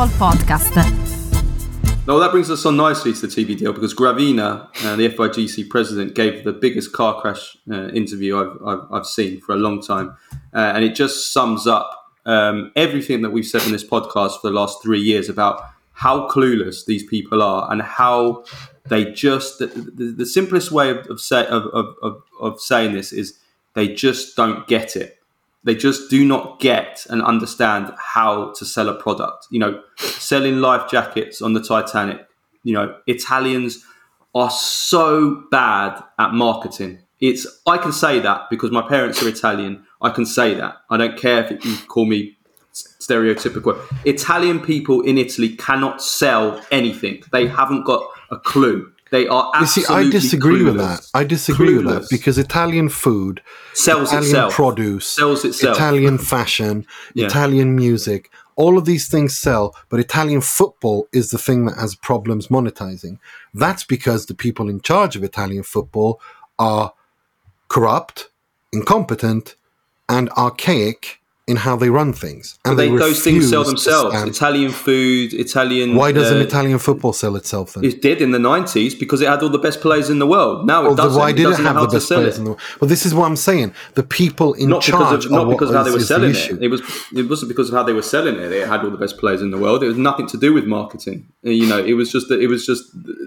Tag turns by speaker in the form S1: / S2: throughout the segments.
S1: Football Podcast.
S2: Well, that brings us on nicely to the TV deal because Gravina, uh, the FIGC president, gave the biggest car crash uh, interview I've, I've, I've, seen for a long time. Uh, and it just sums up um, everything that we've said in this podcast for the last three years about how clueless these people are and how they just, the, the, the simplest way of, of, say, of, of, of saying this is they just don't get it they just do not get and understand how to sell a product. You know, selling life jackets on the Titanic, you know, Italians are so bad at marketing. It's I can say that because my parents are Italian. I can say that. I don't care if you call me stereotypical. Italian people in Italy cannot sell anything. They haven't got a clue. They are you see,
S3: I disagree
S2: clueless.
S3: with that. I disagree clueless. with that because Italian food,
S2: sells
S3: Italian
S2: itself.
S3: produce,
S2: sells itself.
S3: Italian fashion, yeah. Italian music, all of these things sell, but Italian football is the thing that has problems monetizing. That's because the people in charge of Italian football are corrupt, incompetent, and archaic in how they run things.
S2: And they, those things sell themselves. Italian food, Italian.
S3: Why doesn't uh, Italian football sell itself then?
S2: It did in the nineties because it had all the best players in the world. Now well, it doesn't. Why did it, it have the best players it. in the world?
S3: Well, this is what I'm saying. The people in
S2: not
S3: charge.
S2: Because of, not because of how they were selling the it. It was. It wasn't because of how they were selling it. It had all the best players in the world. It was nothing to do with marketing. You know, it was just that. It was just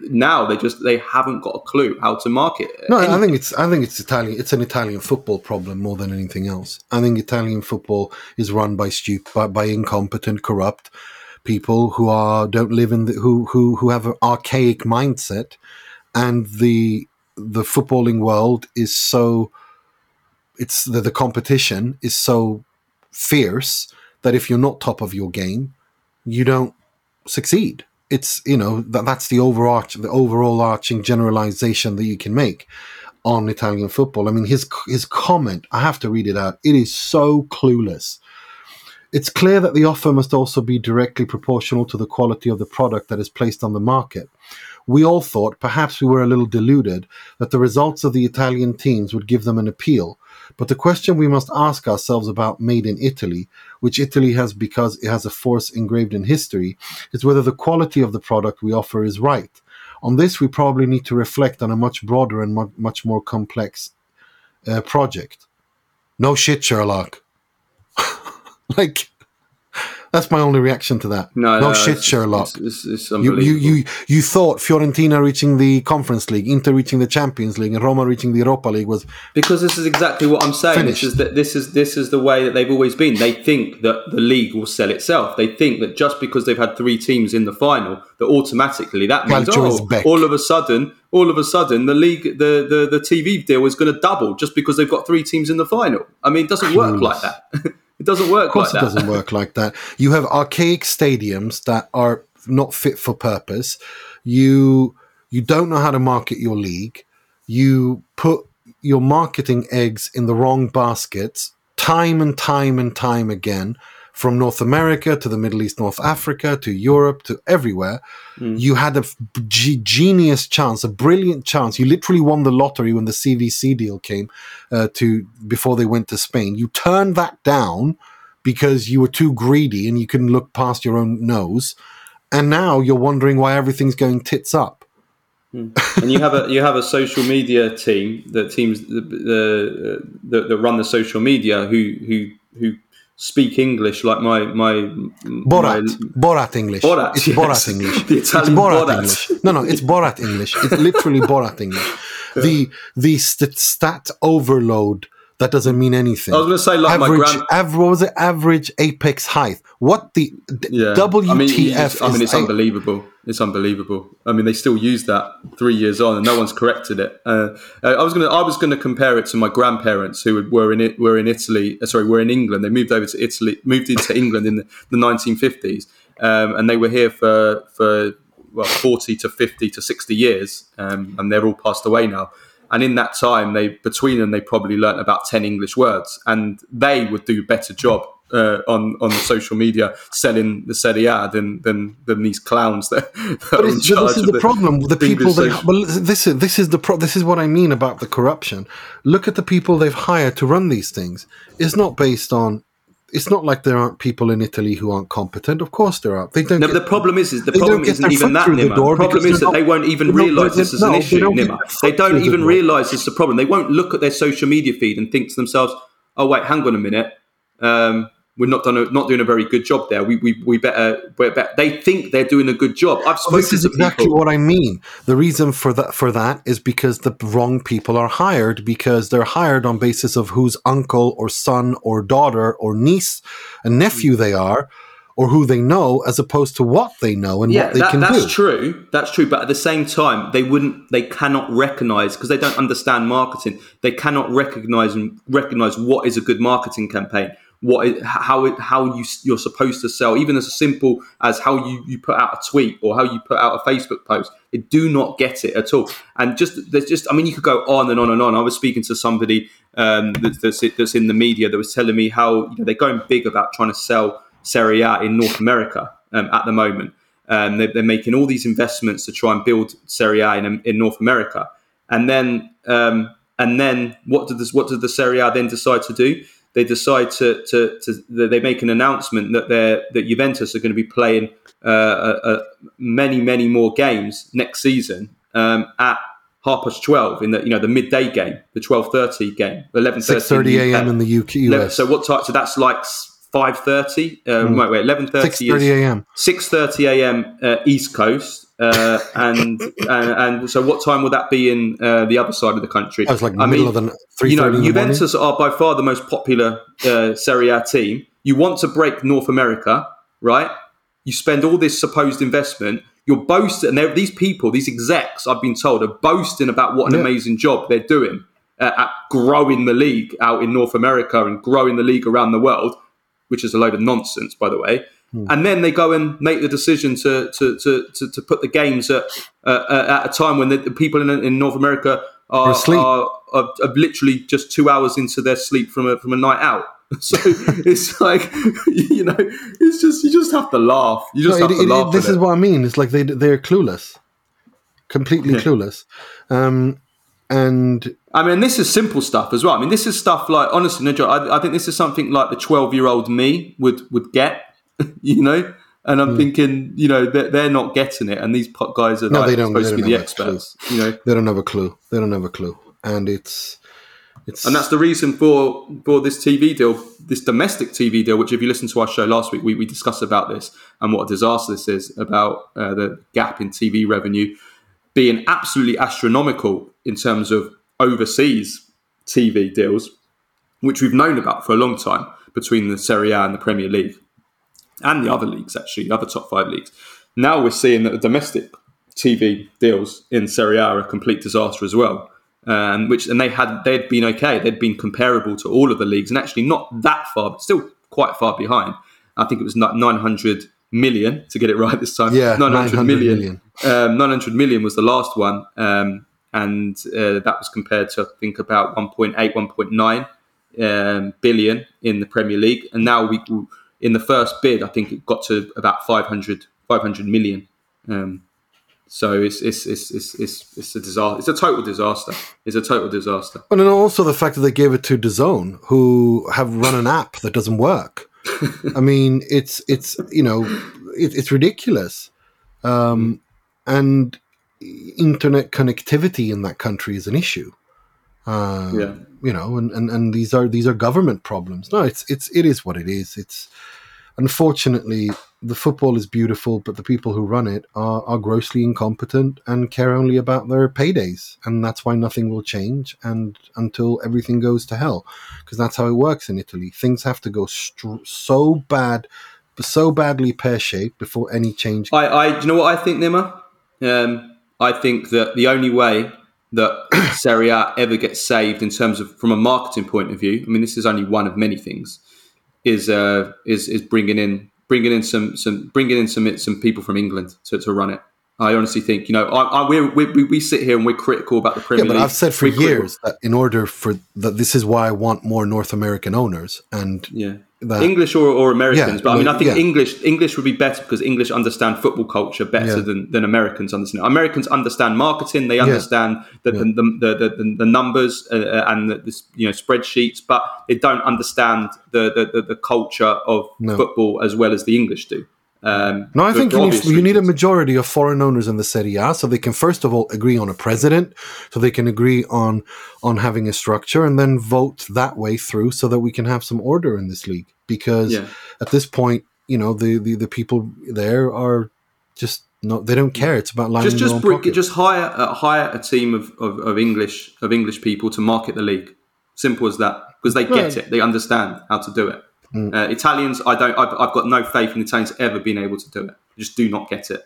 S2: now they just they haven't got a clue how to market. It.
S3: No, anything. I think it's. I think it's Italian. It's an Italian football problem more than anything else. I think Italian football is run by stupid, by, by incompetent, corrupt people who are don't live in the, who who who have an archaic mindset, and the the footballing world is so it's the, the competition is so fierce that if you're not top of your game, you don't succeed. It's you know that that's the overarch the overall arching generalization that you can make on Italian football. I mean his his comment, I have to read it out. It is so clueless. It's clear that the offer must also be directly proportional to the quality of the product that is placed on the market. We all thought, perhaps we were a little deluded, that the results of the Italian teams would give them an appeal. But the question we must ask ourselves about Made in Italy, which Italy has because it has a force engraved in history, is whether the quality of the product we offer is right. On this, we probably need to reflect on a much broader and much more complex uh, project. No shit, Sherlock. like that's my only reaction to that. No, no, no shit, it's, Sherlock.
S2: It's, it's,
S3: you, you, you, you thought Fiorentina reaching the Conference League, Inter reaching the Champions League, and Roma reaching the Europa League was
S2: because this is exactly what I'm saying. Finished. This is that this is this is the way that they've always been. They think that the league will sell itself. They think that just because they've had three teams in the final, that automatically that means oh, all of a sudden all of a sudden the league the the, the TV deal is going to double just because they've got three teams in the final. I mean, it doesn't work like that. It doesn't work.
S3: Of course,
S2: like
S3: it doesn't work like that. You have archaic stadiums that are not fit for purpose. You you don't know how to market your league. You put your marketing eggs in the wrong baskets time and time and time again from North America to the Middle East, North Africa to Europe to everywhere. Mm. You had a g- genius chance, a brilliant chance. You literally won the lottery when the CVC deal came uh, to before they went to Spain. You turned that down because you were too greedy and you couldn't look past your own nose. And now you're wondering why everything's going tits up.
S2: Mm. and you have a you have a social media team that teams the, the, the, that run the social media who who who speak English like my my
S3: Borat my, Borat English.
S2: Borat,
S3: it's
S2: yes.
S3: Borat English.
S2: the Italian
S3: it's Borat,
S2: Borat,
S3: English. No, no, it's Borat English. It's literally Borat English. The the st- stat overload that doesn't mean anything.
S2: I was going to say like
S3: average,
S2: my grand.
S3: Average, what was it? Average apex height. What the yeah. WTF? I mean,
S2: I mean it's a- unbelievable. It's unbelievable. I mean, they still use that three years on, and no one's corrected it. Uh, I was gonna, I was gonna compare it to my grandparents who were in it, were in Italy. Uh, sorry, were in England. They moved over to Italy, moved into England in the, the 1950s, um, and they were here for for well, 40 to 50 to 60 years, um, and they're all passed away now. And in that time, they between them, they probably learnt about 10 English words, and they would do a better job uh, on on social media selling the Serie A than than, than these clowns that, that
S3: but, this is the, the problem the people that well this is this is the pro- this is what I mean about the corruption look at the people they've hired to run these things it's not based on it's not like there aren't people in Italy who aren't competent. Of course there are. They don't.
S2: No,
S3: get,
S2: the problem is, is the problem isn't even that,
S3: the
S2: The problem is that
S3: they're
S2: they won't even realise this is
S3: no,
S2: an
S3: they
S2: issue,
S3: don't get
S2: Nima.
S3: their
S2: They don't even realise it's a problem. They won't look at their social media feed and think to themselves, "Oh, wait, hang on a minute, um, we're not done a, not doing a very good job there. We we, we better, we're better." They think they're doing a good job. I've
S3: Well, this is
S2: to
S3: exactly
S2: people.
S3: what I mean. The reason for that for that is because the wrong people are hired because they're hired on basis of whose uncle or son or daughter or niece and nephew hmm. they are, or who they know, as opposed to what they know and
S2: yeah,
S3: what they
S2: that,
S3: can
S2: that's
S3: do.
S2: true. That's true. But at the same time, they wouldn't. They cannot recognize because they don't understand marketing. They cannot recognize and recognize what is a good marketing campaign. What how how you you're supposed to sell, even as simple as how you, you put out a tweet or how you put out a Facebook post. They do not get it at all. And just there's just I mean, you could go on and on and on. I was speaking to somebody um, that's, that's that's in the media that was telling me how you know, they're going big about trying to sell Serie A in North America um, at the moment. Um, they're, they're making all these investments to try and build Serie A in, in North America, and then um, and then what did this? What did the Serie A then decide to do? They decide to to, to they make an announcement that they're that Juventus are going to be playing uh, uh, many many more games next season um, at half past twelve in the you know the midday game, the twelve thirty game, eleven
S3: thirty a.m. in the UK, US.
S2: So what time? So that's like five thirty. Uh, Wait, wait, eleven.
S3: Six
S2: thirty
S3: a.m.
S2: six thirty a.m. Uh, East Coast, uh, and, and and so what time will that be in uh, the other side of the country?
S3: Like
S2: I
S3: middle
S2: mean,
S3: of the three
S2: you know,
S3: thirty in the morning.
S2: Juventus are by far the most popular uh, Serie A team. You want to break North America, right? You spend all this supposed investment. You're boasting, and these people, these execs, I've been told, are boasting about what an
S3: Yeah.
S2: amazing job they're doing uh, at growing the league out in North America and growing the league around the world, which is a load of nonsense, by the way.
S3: Hmm.
S2: And then they go and make the decision to to, to, to, to put the games at, uh, at a time when the, the people in, in North America are,
S3: Are
S2: are, are, literally just two hours into their sleep from a, from a night out. So it's like you know, it's just you just have to laugh. You just
S3: No,
S2: have
S3: it-
S2: to
S3: it-
S2: laugh.
S3: this
S2: at
S3: is
S2: it.
S3: what I mean. It's like they they're clueless, completely
S2: Yeah.
S3: clueless. Um, and
S2: I mean, this is simple stuff as well. I mean, this is stuff like honestly, no. I, I think this is something like the twelve-year-old me would would get, you know. And I'm thinking, you know, they're, they're not getting it, and these pot guys are
S3: No,
S2: like,
S3: they don't-
S2: supposed
S3: they
S2: to be
S3: don't
S2: the
S3: have a clue.
S2: experts, you know.
S3: they don't have a clue. They don't have a clue, and it's it's
S2: And that's the reason for for this TV deal, this domestic TV deal. Which, if you listen to our show last week, we, we discussed about this and what a disaster this is about uh, the gap in TV revenue being absolutely astronomical in terms of overseas TV deals, which we've known about for a long time between the Serie A and the Premier League and the other leagues, actually, the other top five leagues. Now we're seeing that the domestic TV deals in Serie A are a complete disaster as well. Um, which and they had they'd been okay, they'd been comparable to all of the leagues, and actually not that far, but still quite far behind. I think it was nine hundred million to get it right this time.
S3: Yeah,
S2: 900
S3: 900
S2: million.
S3: million.
S2: Um, 900 million was the last one, um, and uh, that was compared to I think about 1.8, 1.9 um, billion in the Premier League, and now we in the first bid, I think it got to about 500, 500 million. Um, so it's it's, it's it's it's it's a disaster. It's a total disaster. It's a total disaster.
S3: And then also the fact that they gave it to DAZN, who have run an app that doesn't work. I mean, it's it's you know, it, it's ridiculous, um, and internet connectivity in that country is an issue. Uh,
S2: Yeah.
S3: you know, and, and, and these are these are government problems. No, it's it's it is what it is. It's unfortunately the football is beautiful, but the people who run it are, are grossly incompetent and care only about their paydays, and that's why nothing will change and until everything goes to hell, because that's how it works in Italy. Things have to go str- so bad, so badly pear shaped before any change.
S2: I, I do you know what I think, Nima? Um, I think that the only way that Serie A ever gets saved in terms of from a marketing point of view, I mean, this is only one of many things, is uh, is is bringing in bringing in some some bringing in some some people from England to, to run it. I honestly think, you know, I, I, we we, we sit here and we're critical about the Premier
S3: yeah, but I've said for
S2: We're critical-
S3: years that in order for that, this is why I want more North American owners, and
S2: Yeah.
S3: That
S2: English or, or Americans,
S3: Yeah,
S2: but I mean, I think
S3: yeah.
S2: English English would be better because English understand football culture better
S3: Yeah.
S2: than, than Americans understand. Americans understand marketing; they understand the, the, the, the, numbers uh, uh, and the you know spreadsheets, but they don't understand the the, the, the culture of
S3: No.
S2: football as well as the English do. Um,
S3: No, I think you need, you need a majority of foreign owners in the Serie A, so they can first of all agree on a president, so they can agree on on having a structure, and then vote that way through, so that we can have some order in this league. Because
S2: Yeah.
S3: at this point, you know, the, the the people there are just no, they don't care. It's about lining
S2: just
S3: their
S2: just bring, just hire uh, hire a team of, of, of English of English people to market the league. Simple as that, because they get
S3: Right.
S2: it. They understand how to do it.
S3: Mm.
S2: Uh, Italians, I don't. I've, I've got no faith in Italians ever being able to do it. They just do not get it.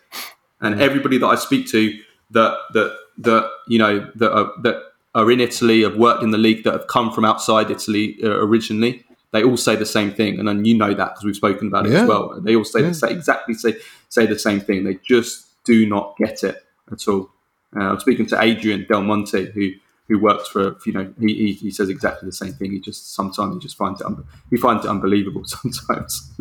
S2: And
S3: Mm.
S2: everybody that I speak to that that that you know that are, that are in Italy, have worked in the league, that have come from outside Italy uh, originally. They all say the same thing, and then you know that because we've spoken about it
S3: Yeah.
S2: as well. They all say
S3: Yeah.
S2: the same, exactly say say the same thing. They just do not get it at all. Uh, I'm speaking to Adrian Del Monte, who who works for you know he, he, he says exactly the same thing. He just sometimes he just finds it un- he finds it unbelievable sometimes.